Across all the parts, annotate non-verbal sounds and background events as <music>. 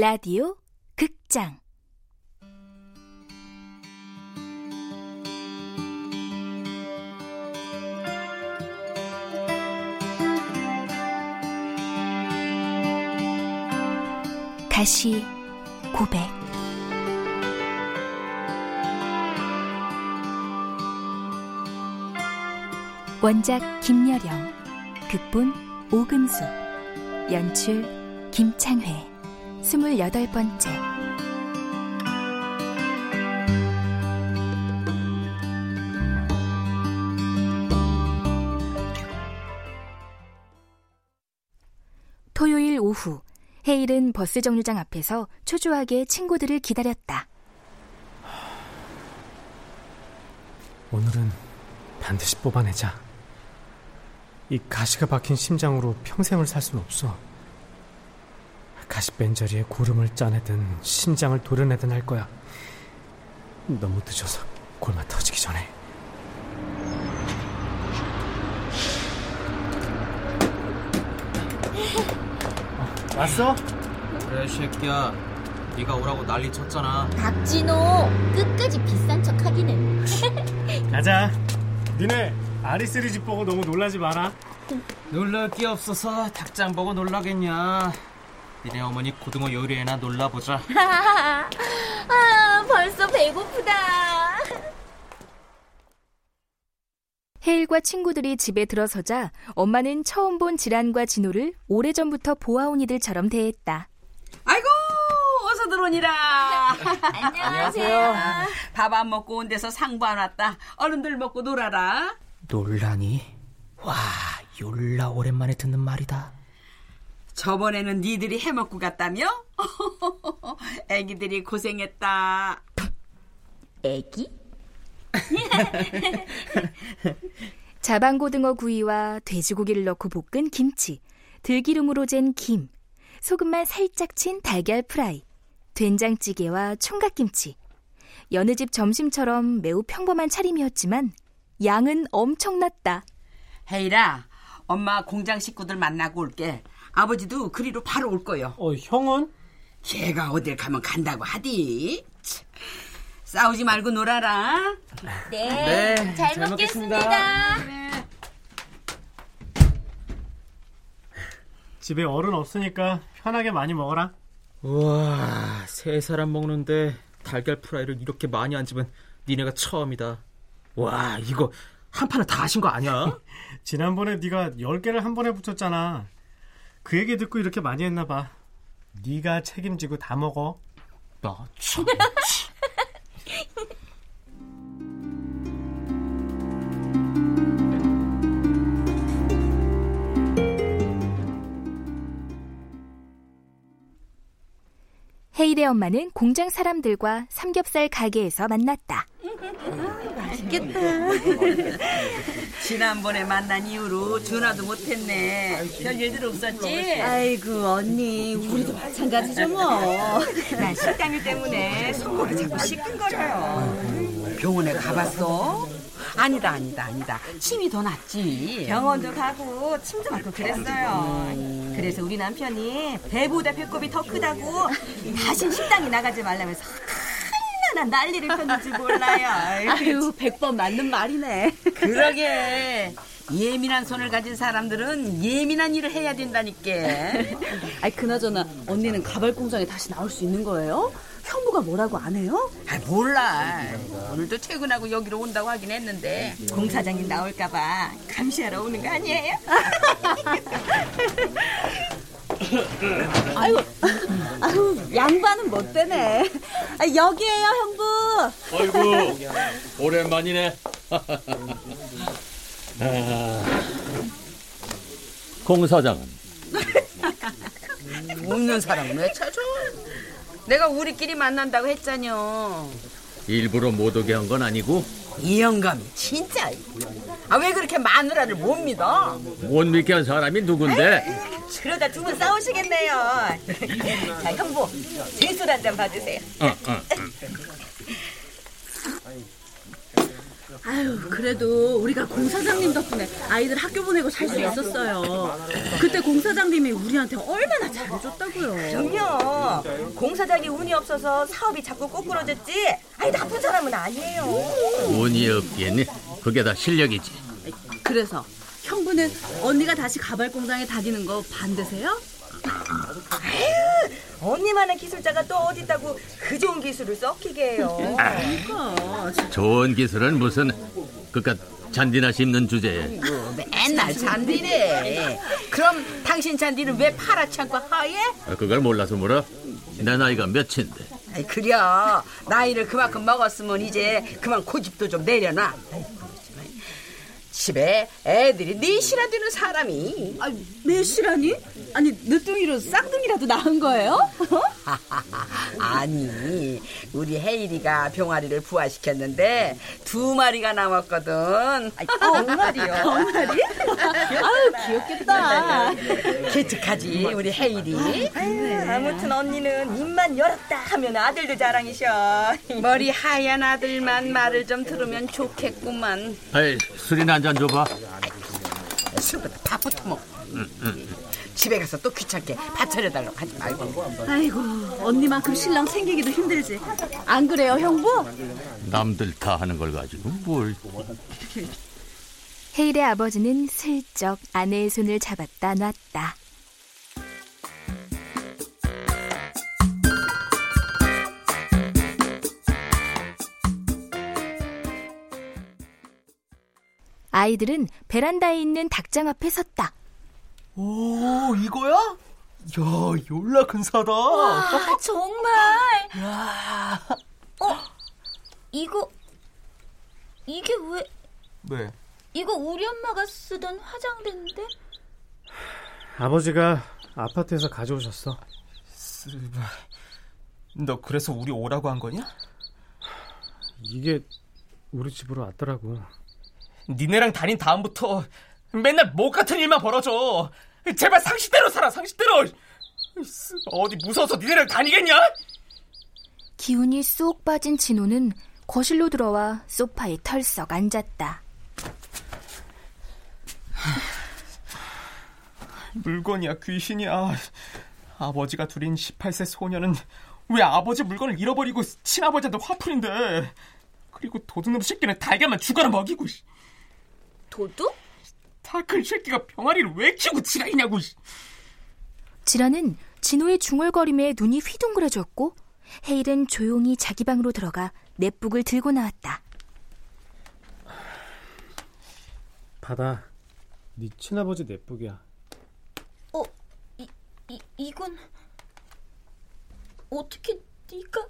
라디오 극장. 다시 고백. 원작 김여령 극본 오금수 연출 김창회 스물여덟 번째 토요일 오후 헤일은 버스 정류장 앞에서 초조하게 친구들을 기다렸다. 오늘은 반드시 뽑아내자. 이 가시가 박힌 심장으로 평생을 살 수는 없어. 가시 뺀자리에 고름을 짜내든 심장을 도려내든 할 거야. 너무 늦어서 골마 터지기 전에. 어, 왔어? 그래 새끼야 네가 오라고 난리 쳤잖아 박진호 끝까지 비싼 척 하기는 <laughs> 가자 니네 아리스리 집 보고 너무 놀라지 마라 놀랄 게 없어서 닭장 보고 놀라겠냐 니네 어머니 고등어 요리에나 놀라보자. <laughs> 아, 벌써 배고프다. 헤일과 친구들이 집에 들어서자 엄마는 처음 본 지란과 진호를 오래전부터 보아온 이들처럼 대했다. 아이고, 어서 들어오니라. <laughs> 안녕하세요. 밥 안 먹고 온 데서 상부 안 왔다. 얼른들 먹고 놀아라. 놀라니? 와, yor라 오랜만에 듣는 말이다. 저번에는 니들이 해먹고 갔다며? <laughs> 애기들이 고생했다. 애기? <laughs> 자방고등어 구이와 돼지고기를 넣고 볶은 김치, 들기름으로 잰 김, 소금만 살짝 친 달걀 프라이, 된장찌개와 총각김치. 여느 집 점심처럼 매우 평범한 차림이었지만 양은 엄청났다. 헤이라, 엄마 공장 식구들 만나고 올게. 아버지도 그리로 바로 올 거요. 어, 형은? 걔가 어딜 가면 간다고 하디. 싸우지 말고 놀아라. 네, 네 잘, 잘, 먹겠습니다. 먹겠습니다. 그래. 집에 어른 없으니까 편하게 많이 먹어라. 우와, 세 사람 먹는데 달걀 프라이를 이렇게 많이 안 집은 니네가 처음이다. 와, 이거 한 판을 다 하신 거 아니야? <laughs> 지난번에 네가 10개를 한 번에 붙였잖아. 그 얘기 듣고 이렇게 많이 했나 봐. 네가 책임지고 다 먹어. 나 참. 헤일의 엄마는 공장 사람들과 삼겹살 가게에서 만났다. <laughs> 맛있겠다. <laughs> 지난번에 만난 이후로 전화도 못했네. 별일들 없었지? 아이고 언니 우리도 마찬가지죠 뭐. 난 식당일 때문에 손목이 자꾸 시큰거려요. 병원에 가봤어? 아니다 아니다 아니다 침이 더 낫지 병원도 가고 침도 맞고 그랬어요 음. 그래서 우리 남편이 배보다 배꼽이 더 크다고 다신 식당에 나가지 말라면서 얼마나 난리를 폈는지 몰라요. 아유, 백번 맞는 말이네. 그러게. 예민한 손을 가진 사람들은 예민한 일을 해야 된다니까. 아이, 그나저나 언니는 가발 공장에 다시 나올 수 있는 거예요? 형부가 뭐라고 안 해요? 아 몰라. 오늘도 퇴근하고 여기로 온다고 하긴 했는데 공사장님 나올까봐 감시하러 오는 거 아니에요? <laughs> 아이고, 아유, 양반은 못 되네. 아, 여기에요, 형부. 아이고, 오랜만이네. <laughs> 아, 공 사장은? 없는 <laughs> 사람은 왜 찾아? 내가 우리끼리 만난다고 했잖여. 일부러 못 오게 한 건 아니고 이 영감이 진짜. 아 왜 그렇게 마누라를 못 믿어? 못 믿게 한 사람이 누군데? 그러다 두 분 싸우시겠네요. <laughs> 자, 형부, 제술 한 잔 받으세요. 어, 어. 아유, 그래도 우리가 공사장님 덕분에 아이들 학교 보내고 살 수 있었어요. 그때 공사장님이 우리한테 얼마나 잘해줬다고요. 그럼요. 공사장이 운이 없어서 사업이 자꾸 꼬꾸러졌지. 아니 나쁜 사람은 아니에요. 운이 없겠니? 그게 다 실력이지. 그래서 형부는 언니가 다시 가발 공장에 다니는 거 반대세요? 언니만한 기술자가 또 어디 있다고 그 좋은 기술을 썩히게 해요. 그러니까 좋은 기술은 무슨 그깟 잔디나 심는 주제에 맨날 잔디래. 그럼 당신 잔디는 왜 파랗지 않고 하얘? 아, 그걸 몰라서 물어? 내 나이가 몇인데 아이, 그려. 나이를 그만큼 먹었으면 이제 그만 고집도 좀 내려놔. 집에 애들이 넷이나 되는 사람이 아, 넷이라니? 아니 늦둥이로 쌍둥이라도 낳은 거예요? <laughs> 아니 우리 혜일이가 병아리를 부화시켰는데 두 마리가 남았거든 정말이요. 정말이? <laughs> 아유 귀엽겠다. 기특하지 우리 혜일이 아무튼 언니는 입만 열었다 하면 아들도 자랑이셔. 머리 하얀 아들만 말을 좀 들으면 좋겠구만 아이 술이나 한잔 줘봐 술보다 밥부터 먹어 집에 가서 또 귀찮게 밥 차려달라고 하지 말고 아이고 언니만큼 신랑 생기기도 힘들지. 안 그래요 형부? 남들 다 하는 걸 가지고 뭘 <laughs> 헤일의 아버지는 슬쩍 아내의 손을 잡았다 놨다. 아이들은 베란다에 있는 닭장 앞에 섰다. 오, 이거야? 야, 졸라 근사하다. 아, 정말. 어, 이거 이게 왜 왜? 이거 우리 엄마가 쓰던 화장대인데? 아버지가 아파트에서 가져오셨어. 쓰바. 너 그래서 우리 오라고 한 거냐? 이게 우리 집으로 왔더라고. 니네랑 다닌 다음부터 맨날 목 같은 일만 벌어져. 제발 상식대로 살아, 상식대로. 쓰, 어디 무서워서 니네랑 다니겠냐? 기운이 쏙 빠진 진호는 거실로 들어와 소파에 털썩 앉았다. 물건이야 귀신이야. 아버지가 둘인 18세 소녀는 왜 아버지 물건을 잃어버리고 친아버지한테 화풀인데. 그리고 도둑놈 새끼는 달걀만 죽어라 먹이고. 도둑? 다큰 새끼가 병아리를 왜 키우고 지랄이냐고. 지라는 진호의 중얼거림에 눈이 휘둥그레졌고 헤일은 조용히 자기 방으로 들어가 넷북을 들고 나왔다. 받아. 네 친아버지 넷북이야. 어, 이, 이 이건 어떻게 네가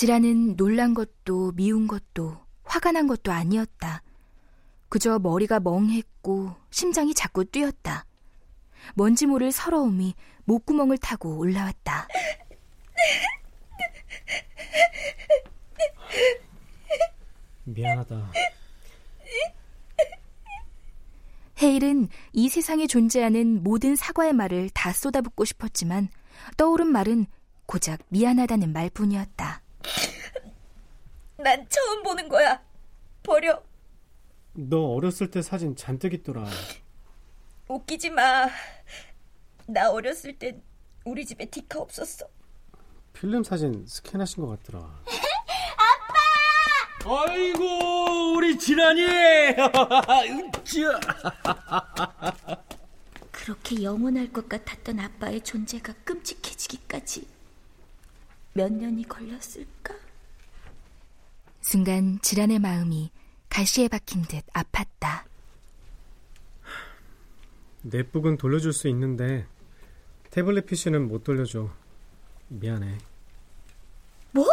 지라는 놀란 것도 미운 것도 화가 난 것도 아니었다. 그저 머리가 멍했고 심장이 자꾸 뛰었다. 뭔지 모를 서러움이 목구멍을 타고 올라왔다. 미안하다. 헤일은 이 세상에 존재하는 모든 사과의 말을 다 쏟아붓고 싶었지만 떠오른 말은 고작 미안하다는 말뿐이었다. 난 처음 보는 거야. 버려. 너 어렸을 때 사진 잔뜩 있더라. 웃기지 마. 나 어렸을 땐 우리 집에 디카 없었어. 필름 사진 스캔하신 것 같더라. <laughs> 아이고 우리 지란이 <laughs> <laughs> 그렇게 영원할 것 같았던 아빠의 존재가 끔찍해지기까지 몇 년이 걸렸을까? 순간 지란의 마음이 가시에 박힌 듯 아팠다. 넷북은 돌려줄 수 있는데 태블릿 PC는 못 돌려줘. 미안해. 뭐?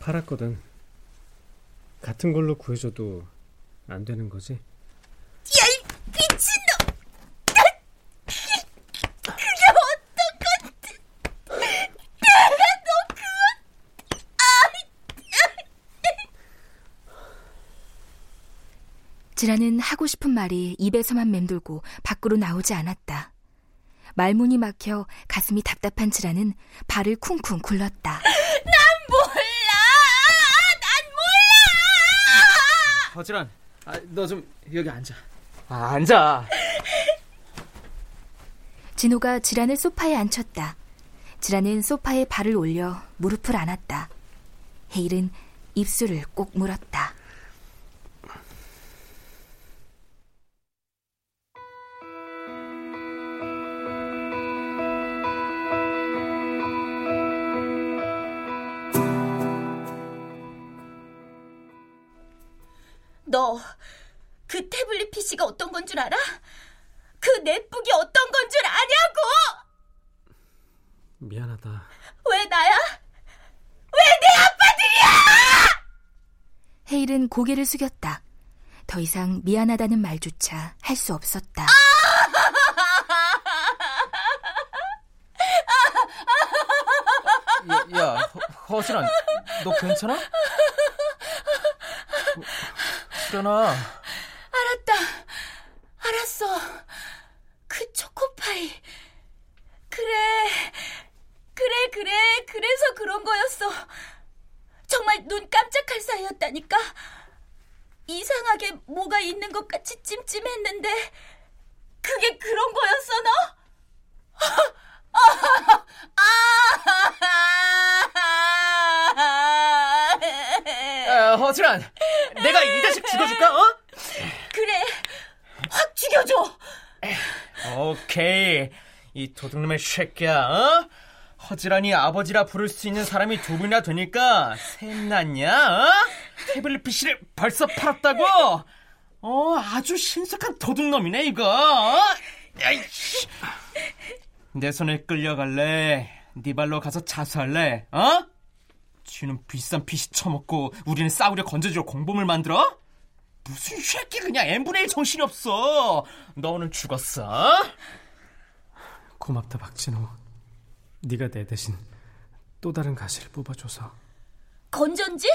팔았거든. 같은 걸로 구해줘도 안 되는 거지? 야, 이 미친놈! 지라는 하고 싶은 말이 입에서만 맴돌고 밖으로 나오지 않았다. 말문이 막혀 가슴이 답답한 지라는 발을 쿵쿵 굴렀다. <laughs> 난 몰라! 난 몰라! 허지란, 아, 너좀 여기 앉아. 아, 앉아. <laughs> 진호가 지란을 소파에 앉혔다. 지란은 소파에 발을 올려 무릎을 안았다. 헤일은 입술을 꼭 물었다. 너 그 태블릿 PC가 어떤 건 줄 알아? 그 넷북이 어떤 건 줄 아냐고! 미안하다. 왜 나야? 왜 내 아빠들이야! 헤일은 고개를 숙였다. 더 이상 미안하다는 말조차 할 수 없었다. 야, 야 허, 허진아, 너 괜찮아? 수련아. 알았다. 알았어. 그 초코파이. 그래. 그래, 그래. 그래서 그런 거였어. 정말 눈 깜짝할 사이였다니까. 이상하게 뭐가 있는 것 같이 찜찜했는데 그게 그런 거였어, 너? 야, 허진아, 내가 이 자식 죽여줄까, 어? 그래. 확 죽여줘. 오케이. 이 도둑놈의 새끼야, 어? 허지란이 아버지라 부를 수 있는 사람이 두 분이나 되니까 셋났냐, 어? 태블릿 PC를 벌써 팔았다고? 어, 아주 신속한 도둑놈이네, 이거. 어? 야이씨. 내 손에 끌려갈래? 네 발로 가서 자수할래? 어? 쥐는 비싼 PC 처먹고 우리는 싸우려 건져주려 공범을 만들어? 무슨 새끼 그냥 n분의 1 정신이 없어. 너는 죽었어. 고맙다 박진호. 네가 내 대신 또 다른 가시를 뽑아줘서. 건전지?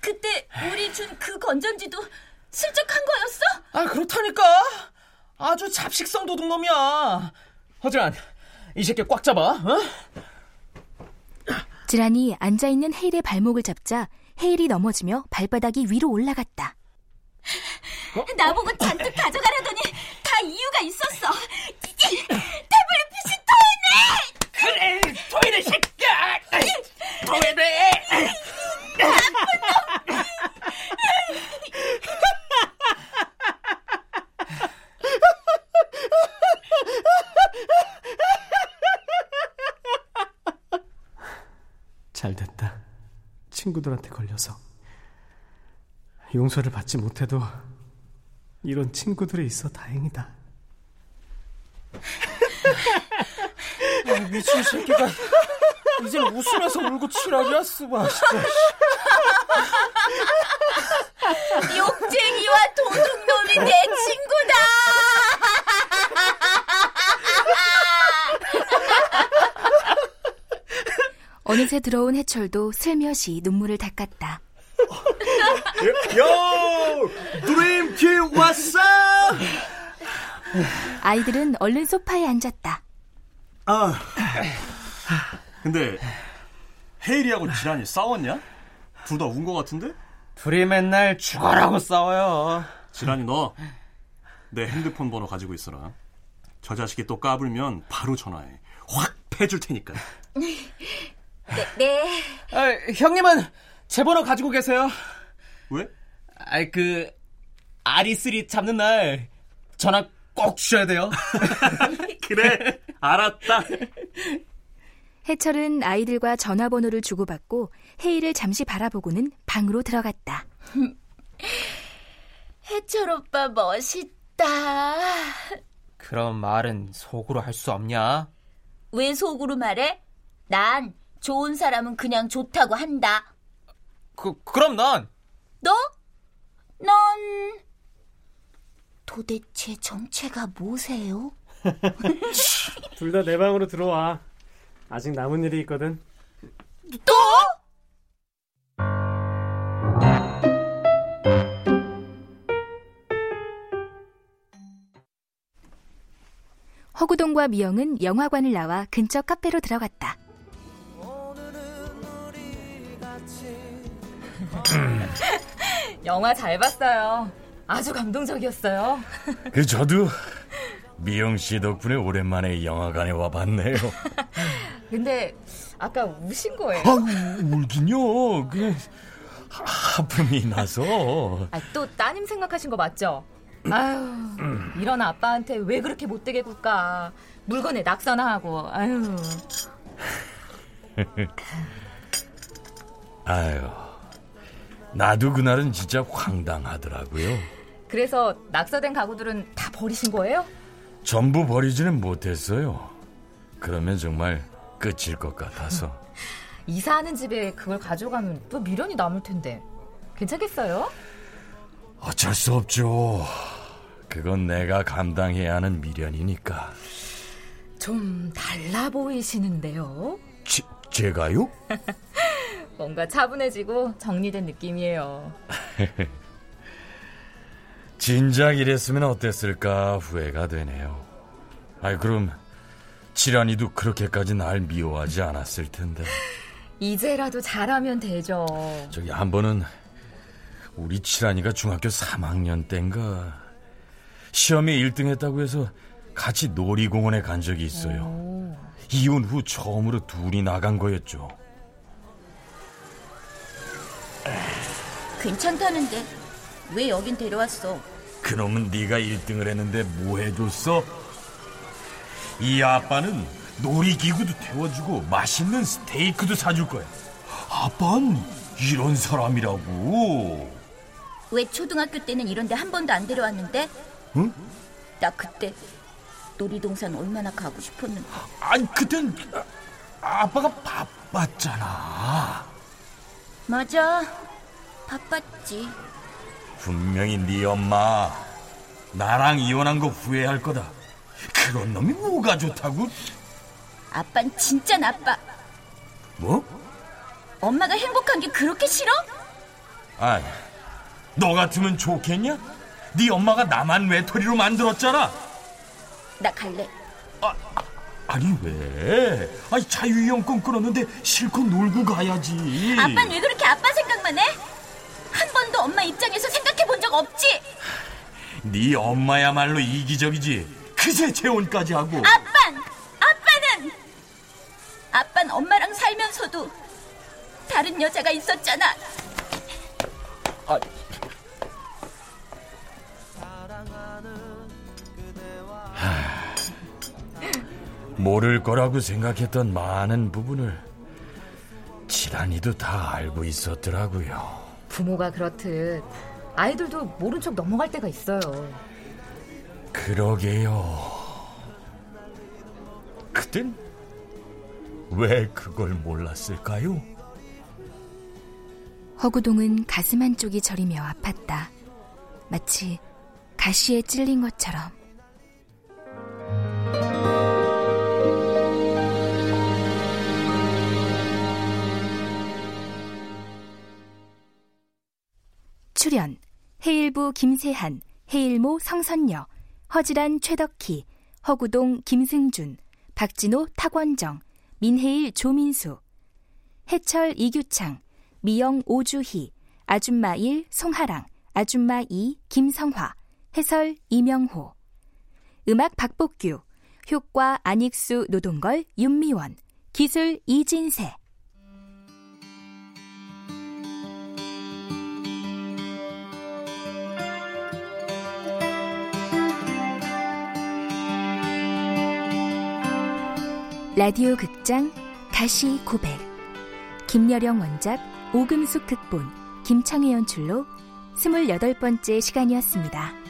그때 우리 준 그 건전지도 슬쩍 한 거였어? 아 그렇다니까. 아주 잡식성 도둑놈이야. 허지란, 이 새끼 꽉 잡아. 어? 지란이 앉아있는 헤일의 발목을 잡자 헤일이 넘어지며 발바닥이 위로 올라갔다. 나보고 잔뜩 가져가라더니 다 이유가 있었어. 태블릿 PC 토해내! 그래, 토해내 새끼야. 토해내. 잘 됐다. 친구들한테 걸려서. 용서를 받지 못해도 이런 친구들이 있어 다행이다. 아, 미친 새끼가 이젠 웃으면서 울고 치라기야 쓰봐 진짜. 욕쟁이와 도둑놈이 내 친구 어느새 들어온 해철도 슬며시 눈물을 닦았다. 요! 드림팀 왔어! 아이들은 얼른 소파에 앉았다. 아. 근데 헤일이하고 지란이 싸웠냐? 둘 다 운 거 같은데? 둘이 맨날 죽어라고 싸워요. 지란이 너 내 핸드폰 번호 가지고 있어라. 저 자식이 또 까불면 바로 전화해. 확 패줄 테니까. <laughs> 네, 네. 아, 형님은 제 번호 가지고 계세요. 왜? 아이 그 아리스리 잡는 날 전화 꼭 주셔야 돼요. <laughs> 그래, 알았다. 해철은 아이들과 전화번호를 주고받고 헤이를 잠시 바라보고는 방으로 들어갔다. <laughs> 해철 오빠 멋있다. 그런 말은 속으로 할 수 없냐? 왜 속으로 말해? 난 좋은 사람은 그냥 좋다고 한다. 그, 그럼 난. 너? 넌 도대체 정체가 뭐세요? <laughs> 둘 다 내 방으로 들어와. 아직 남은 일이 있거든. 또? 허구동과 미영은 영화관을 나와 근처 카페로 들어갔다. 영화 잘 봤어요. 아주 감동적이었어요. 그 저도 미영 씨 덕분에 오랜만에 영화관에 와봤네요. 근데 아까 우신 거예요? 아, 울긴요. 그 하품이 나서. 아, 또 따님 생각하신 거 맞죠? 아유, 이런 아빠한테 왜 그렇게 못되게 굴까? 물건에 낙서나 하고. 아유. 아유. 나도 그날은 진짜 황당하더라고요. 그래서 낙서된 가구들은 다 버리신 거예요? 전부 버리지는 못했어요. 그러면 정말 끝일 것 같아서. <laughs> 이사하는 집에 그걸 가져가면 또 미련이 남을 텐데. 괜찮겠어요? 어쩔 수 없죠. 그건 내가 감당해야 하는 미련이니까. 좀 달라 보이시는데요? 제, 제가요? <laughs> 뭔가 차분해지고 정리된 느낌이에요. <laughs> 진작 이랬으면 어땠을까 후회가 되네요. 아이 그럼 지란이도 그렇게까지 날 미워하지 않았을 텐데. <laughs> 이제라도 잘하면 되죠. 저기 한 번은 우리 칠한이가 중학교 3학년 땐가 시험에 1등 했다고 해서 같이 놀이공원에 간 적이 있어요. 오. 이혼 후 처음으로 둘이 나간 거였죠. 괜찮다는데 왜 여긴 데려왔어? 그놈은 네가 1등을 했는데 뭐 해줬어? 이 아빠는 놀이기구도 태워주고 맛있는 스테이크도 사줄 거야. 아빠는 이런 사람이라고. 왜 초등학교 때는 이런데 한 번도 안 데려왔는데? 응? 나 그때 놀이동산 얼마나 가고 싶었는데. 아니 그땐 아빠가 바빴잖아. 맞아. 바빴지. 분명히 네 엄마 나랑 이혼한 거 후회할 거다. 그런 놈이 뭐가 좋다고? 아빤 진짜 나빠. 뭐? 엄마가 행복한 게 그렇게 싫어? 아, 너 같으면 좋겠냐? 네 엄마가 나만 외톨이로 만들었잖아. 나 갈래. 아, 아니 왜? 아니 자유이용권 끊었는데 실컷 놀고 가야지. 아빤 왜 그렇게 아빠 생각만 해? 한 번도 엄마 입장에서 생각해 본 적 없지? 네 엄마야말로 이기적이지. 그새 재혼까지 하고. 아빤! 아빠는! 아빤 엄마랑 살면서도 다른 여자가 있었잖아. 아. 모를 거라고 생각했던 많은 부분을 지란이도 다 알고 있었더라고요. 부모가 그렇듯 아이들도 모른 척 넘어갈 때가 있어요. 그러게요. 그땐 왜 그걸 몰랐을까요? 허구동은 가슴 한쪽이 저리며 아팠다. 마치 가시에 찔린 것처럼. 출연 해일부 김세한, 해일모 성선녀, 허지란 최덕희, 허구동 김승준, 박진호 탁원정, 민해일 조민수, 해철 이규창, 미영 오주희, 아줌마 1 송하랑, 아줌마 2 김성화, 해설 이명호, 음악 박복규, 효과 안익수 노동걸 윤미원, 기술 이진세 라디오 극장 가시 고백 김여령 원작 오금숙 극본 김창희 연출로 28번째 시간이었습니다.